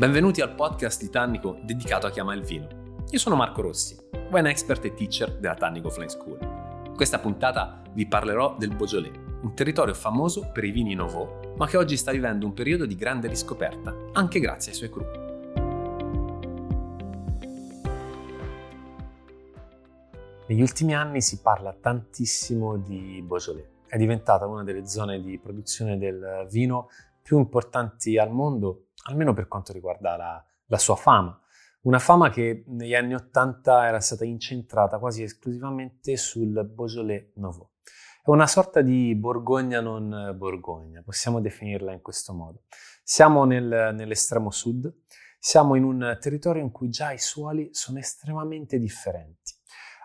Benvenuti al podcast di Tannico dedicato a chi ama il vino. Io sono Marco Rossi, wine expert e teacher della Tannico Flame School. In questa puntata vi parlerò del Beaujolais, un territorio famoso per i vini Nouveau, ma che oggi sta vivendo un periodo di grande riscoperta, anche grazie ai suoi cru. Negli ultimi anni si parla tantissimo di Beaujolais. È diventata una delle zone di produzione del vino più importanti al mondo almeno per quanto riguarda la, la sua fama. Una fama che negli anni Ottanta era stata incentrata quasi esclusivamente sul Beaujolais Nouveau. È una sorta di Borgogna non Borgogna, possiamo definirla in questo modo. Siamo nel, nell'estremo sud, siamo in un territorio in cui già i suoli sono estremamente differenti.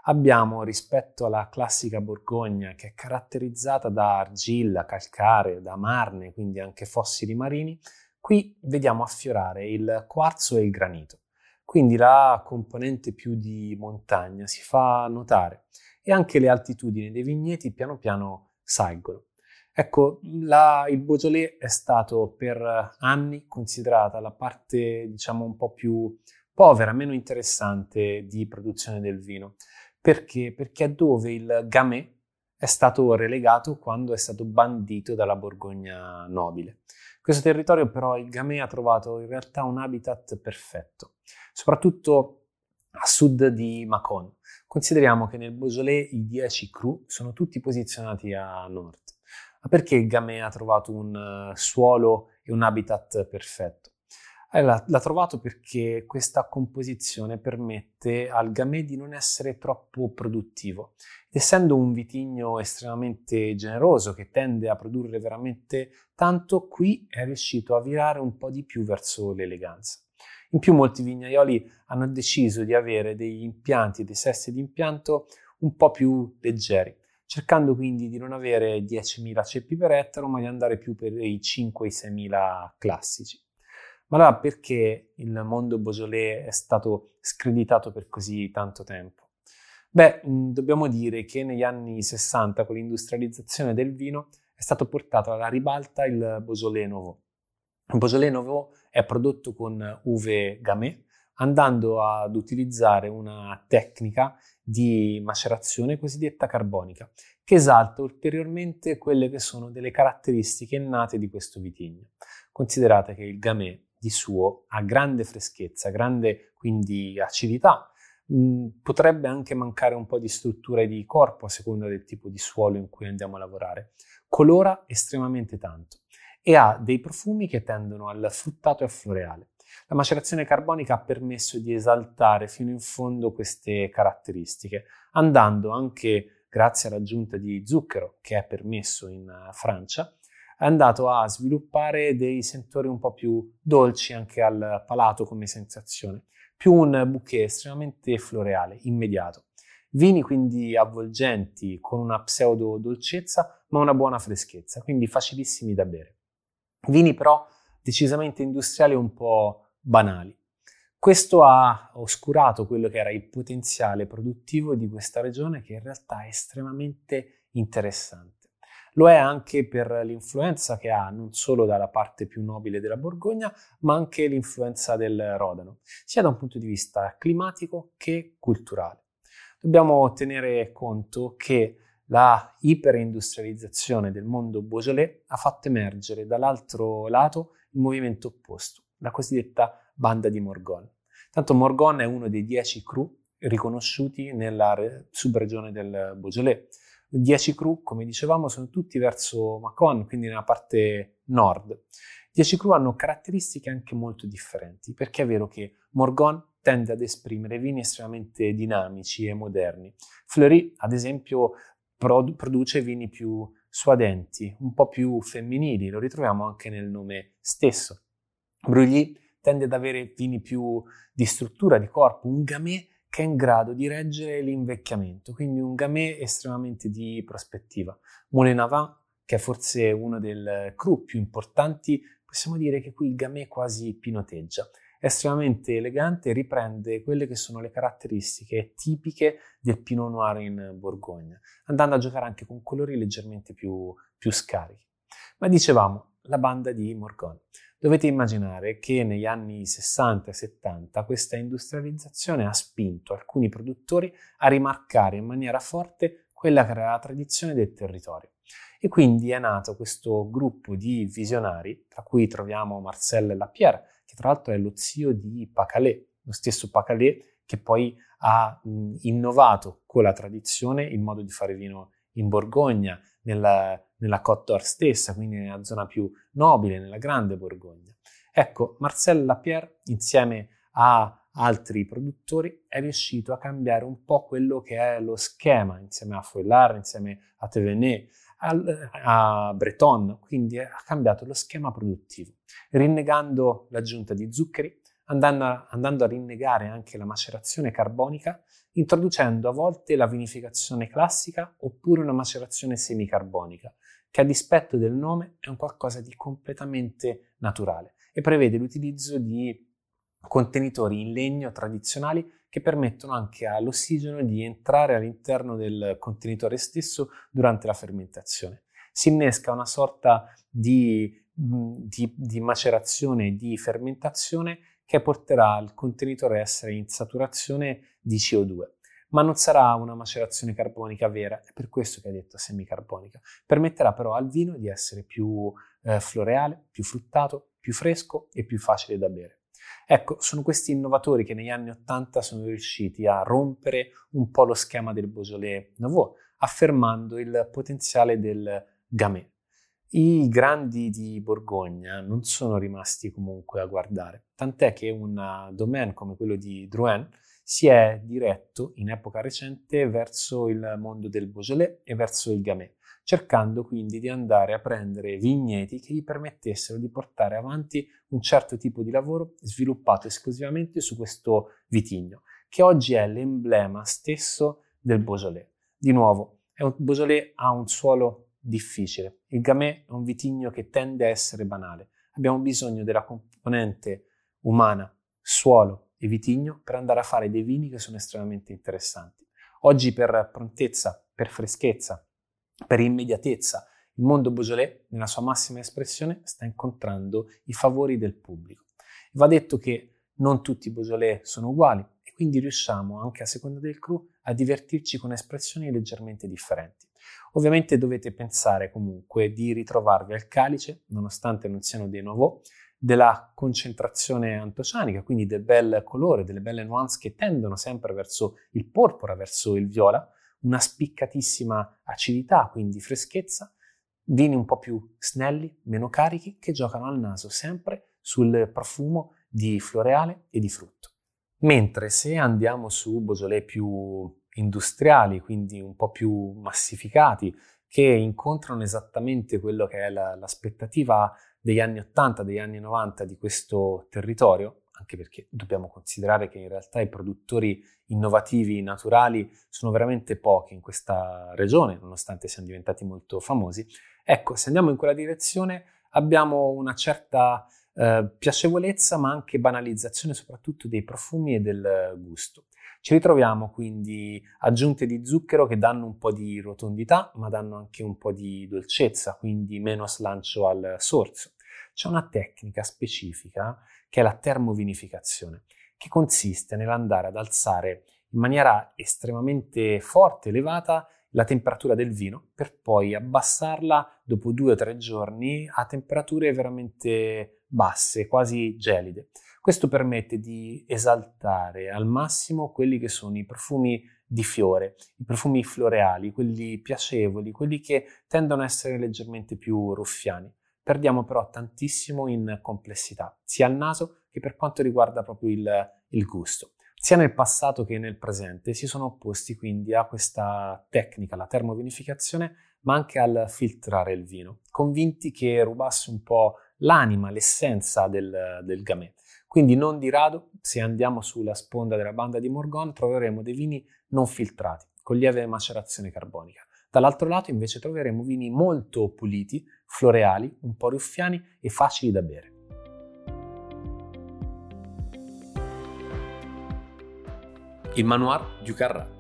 Abbiamo rispetto alla classica Borgogna che è caratterizzata da argilla, calcare, da marne, quindi anche fossili marini, Qui vediamo affiorare il quarzo e il granito, quindi la componente più di montagna si fa notare e anche le altitudini dei vigneti piano piano salgono. Ecco, la, il Beaujolais è stato per anni considerata la parte, diciamo, un po' più povera, meno interessante di produzione del vino. Perché? Perché è dove il Gamay è stato relegato quando è stato bandito dalla Borgogna nobile. Questo territorio però il Gamay ha trovato in realtà un habitat perfetto, soprattutto a sud di Macon. Consideriamo che nel Beaujolais i 10 cru sono tutti posizionati a nord. Ma perché il Gamay ha trovato un uh, suolo e un habitat perfetto? Eh, l'ha, trovato perché questa composizione permette al gamay di non essere troppo produttivo. Essendo un vitigno estremamente generoso che tende a produrre veramente tanto, qui è riuscito a virare un po' di più verso l'eleganza. In più molti vignaioli hanno deciso di avere degli impianti, dei sessi di impianto un po' più leggeri, cercando quindi di non avere 10.000 ceppi per ettaro, ma di andare più per i 5-6.000 classici. Ma allora perché il mondo Beaujolais è stato screditato per così tanto tempo? Beh, dobbiamo dire che negli anni 60 con l'industrializzazione del vino è stato portato alla ribalta il Beaujolais Nouveau. Il Beaujolais Nouveau è prodotto con uve gamay, andando ad utilizzare una tecnica di macerazione cosiddetta carbonica, che esalta ulteriormente quelle che sono delle caratteristiche innate di questo vitigno. Considerate che il gamay di suo ha grande freschezza, grande quindi acidità, mm, potrebbe anche mancare un po' di struttura di corpo a seconda del tipo di suolo in cui andiamo a lavorare. Colora estremamente tanto e ha dei profumi che tendono al fruttato e al floreale. La macerazione carbonica ha permesso di esaltare fino in fondo queste caratteristiche, andando anche grazie all'aggiunta di zucchero che è permesso in eh, Francia è andato a sviluppare dei sentori un po' più dolci anche al palato come sensazione, più un bouquet estremamente floreale, immediato. Vini quindi avvolgenti con una pseudo dolcezza ma una buona freschezza, quindi facilissimi da bere. Vini però decisamente industriali e un po' banali. Questo ha oscurato quello che era il potenziale produttivo di questa regione che in realtà è estremamente interessante. Lo è anche per l'influenza che ha non solo dalla parte più nobile della Borgogna, ma anche l'influenza del Rodano, sia da un punto di vista climatico che culturale. Dobbiamo tenere conto che la iperindustrializzazione del mondo Beaujolais ha fatto emergere dall'altro lato il movimento opposto, la cosiddetta banda di Morgon. Tanto Morgon è uno dei dieci cru riconosciuti nella subregione del Beaujolais 10 cru, come dicevamo, sono tutti verso Macon, quindi nella parte nord. 10 cru hanno caratteristiche anche molto differenti, perché è vero che Morgon tende ad esprimere vini estremamente dinamici e moderni. Fleury, ad esempio, produ- produce vini più suadenti, un po' più femminili, lo ritroviamo anche nel nome stesso. Brugly tende ad avere vini più di struttura, di corpo, un gamay che è in grado di reggere l'invecchiamento, quindi un gamay estremamente di prospettiva. Moulin Avant, che è forse uno dei cru più importanti, possiamo dire che qui il gamay quasi pinoteggia. È estremamente elegante e riprende quelle che sono le caratteristiche tipiche del Pinot Noir in Borgogna, andando a giocare anche con colori leggermente più, più scarichi. Ma dicevamo, la banda di Morgon. Dovete immaginare che negli anni 60 e 70 questa industrializzazione ha spinto alcuni produttori a rimarcare in maniera forte quella che era la tradizione del territorio. E quindi è nato questo gruppo di visionari, tra cui troviamo Marcel Lapierre, che tra l'altro è lo zio di Pacalé, lo stesso Pacalé che poi ha innovato con la tradizione il modo di fare vino in Borgogna, nella, nella Côte d'Or stessa, quindi nella zona più nobile, nella grande Borgogna. Ecco, Marcel Lapierre, insieme a altri produttori, è riuscito a cambiare un po' quello che è lo schema, insieme a Foillard, insieme a Thévenet, a, Breton, quindi ha cambiato lo schema produttivo, rinnegando l'aggiunta di zuccheri, andando a, andando a rinnegare anche la macerazione carbonica, introducendo a volte la vinificazione classica oppure una macerazione semicarbonica, che a dispetto del nome è un qualcosa di completamente naturale e prevede l'utilizzo di contenitori in legno tradizionali che permettono anche all'ossigeno di entrare all'interno del contenitore stesso durante la fermentazione. Si innesca una sorta di, di, di macerazione e di fermentazione che porterà il contenitore a essere in saturazione di CO2 ma non sarà una macerazione carbonica vera, è per questo che ha detto semicarbonica. Permetterà però al vino di essere più eh, floreale, più fruttato, più fresco e più facile da bere. Ecco, sono questi innovatori che negli anni Ottanta sono riusciti a rompere un po' lo schema del Beaujolais Nouveau, affermando il potenziale del Gamay. I grandi di Borgogna non sono rimasti comunque a guardare, tant'è che un domaine come quello di Drouin si è diretto in epoca recente verso il mondo del Beaujolais e verso il Gamay, cercando quindi di andare a prendere vigneti che gli permettessero di portare avanti un certo tipo di lavoro sviluppato esclusivamente su questo vitigno, che oggi è l'emblema stesso del Beaujolais. Di nuovo, è un Beaujolais ha un suolo difficile. Il gamay è un vitigno che tende a essere banale. Abbiamo bisogno della componente umana, suolo e vitigno per andare a fare dei vini che sono estremamente interessanti. Oggi per prontezza, per freschezza, per immediatezza, il mondo Beaujolais, nella sua massima espressione, sta incontrando i favori del pubblico. Va detto che non tutti i Beaujolais sono uguali e quindi riusciamo, anche a seconda del cru, a divertirci con espressioni leggermente differenti. Ovviamente dovete pensare comunque di ritrovarvi al calice, nonostante non siano dei nouveau, della concentrazione antocianica, quindi del bel colore, delle belle nuance che tendono sempre verso il porpora, verso il viola, una spiccatissima acidità, quindi freschezza, vini un po' più snelli, meno carichi, che giocano al naso sempre sul profumo di floreale e di frutto. Mentre se andiamo su Beaujolais più industriali, quindi un po' più massificati, che incontrano esattamente quello che è la, l'aspettativa degli anni 80, degli anni 90 di questo territorio, anche perché dobbiamo considerare che in realtà i produttori innovativi naturali sono veramente pochi in questa regione, nonostante siano diventati molto famosi. Ecco, se andiamo in quella direzione abbiamo una certa eh, piacevolezza, ma anche banalizzazione soprattutto dei profumi e del gusto. Ci ritroviamo quindi aggiunte di zucchero che danno un po' di rotondità, ma danno anche un po' di dolcezza, quindi meno slancio al sorso. C'è una tecnica specifica che è la termovinificazione, che consiste nell'andare ad alzare in maniera estremamente forte, elevata, la temperatura del vino per poi abbassarla dopo due o tre giorni a temperature veramente basse, quasi gelide. Questo permette di esaltare al massimo quelli che sono i profumi di fiore, i profumi floreali, quelli piacevoli, quelli che tendono a essere leggermente più ruffiani. Perdiamo però tantissimo in complessità, sia al naso che per quanto riguarda proprio il, il gusto. Sia nel passato che nel presente si sono opposti quindi a questa tecnica, la termovinificazione, ma anche al filtrare il vino, convinti che rubasse un po' l'anima, l'essenza del, del gamay. Quindi non di rado, se andiamo sulla sponda della banda di Morgon, troveremo dei vini non filtrati, con lieve macerazione carbonica. Dall'altro lato invece troveremo vini molto puliti, floreali, un po' ruffiani e facili da bere. Il Manoir du Carrat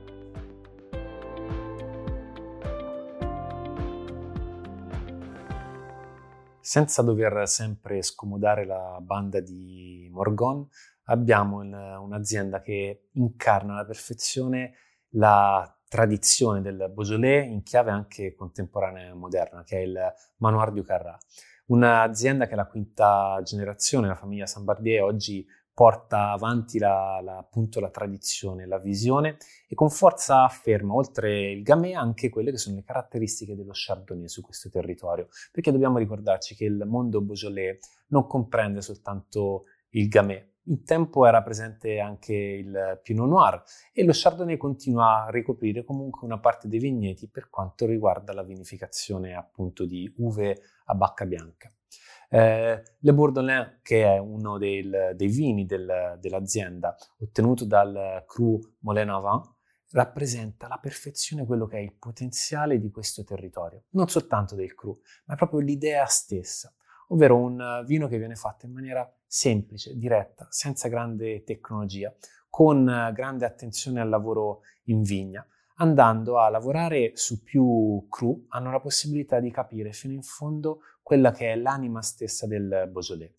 Senza dover sempre scomodare la banda di Morgon, abbiamo un'azienda che incarna alla perfezione la tradizione del Beaujolais in chiave anche contemporanea e moderna, che è il Manoir du Carrat. Un'azienda che è la quinta generazione, la famiglia Sambardier, oggi porta avanti la, la, appunto la tradizione, la visione e con forza afferma, oltre il Gamay, anche quelle che sono le caratteristiche dello Chardonnay su questo territorio, perché dobbiamo ricordarci che il mondo Beaujolais non comprende soltanto il Gamay, in tempo era presente anche il Pinot Noir e lo Chardonnay continua a ricoprire comunque una parte dei vigneti per quanto riguarda la vinificazione appunto di uve a bacca bianca. Eh, Le Bourdonnais, che è uno del, dei vini del, dell'azienda, ottenuto dal Cru Moulin Avant, rappresenta alla perfezione quello che è il potenziale di questo territorio, non soltanto del Cru, ma proprio l'idea stessa ovvero un vino che viene fatto in maniera semplice, diretta, senza grande tecnologia, con grande attenzione al lavoro in vigna. Andando a lavorare su più cru, hanno la possibilità di capire fino in fondo quella che è l'anima stessa del Beaujolais.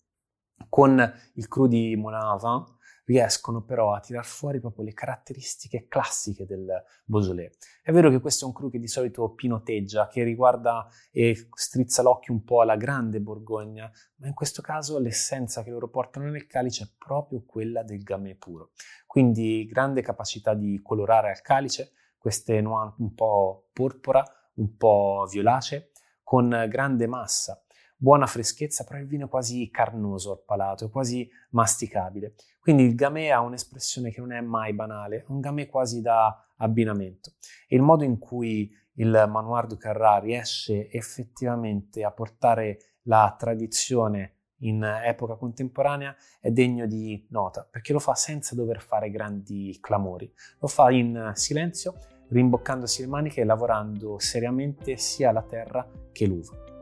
Con il cru di Moulin Avant riescono però a tirar fuori proprio le caratteristiche classiche del Beaujolais. È vero che questo è un cru che di solito pinoteggia, che riguarda e strizza l'occhio un po' alla grande Borgogna, ma in questo caso l'essenza che loro portano nel calice è proprio quella del gamay puro. Quindi grande capacità di colorare al calice, queste nuance un po' porpora, un po' violacee, con grande massa, buona freschezza, però il vino è quasi carnoso al palato, quasi masticabile. Quindi il gamay ha un'espressione che non è mai banale, un gamay quasi da abbinamento. E il modo in cui il Manoir du Carrat riesce effettivamente a portare la tradizione in epoca contemporanea è degno di nota, perché lo fa senza dover fare grandi clamori, lo fa in silenzio, rimboccandosi le maniche e lavorando seriamente sia la terra che l'uva.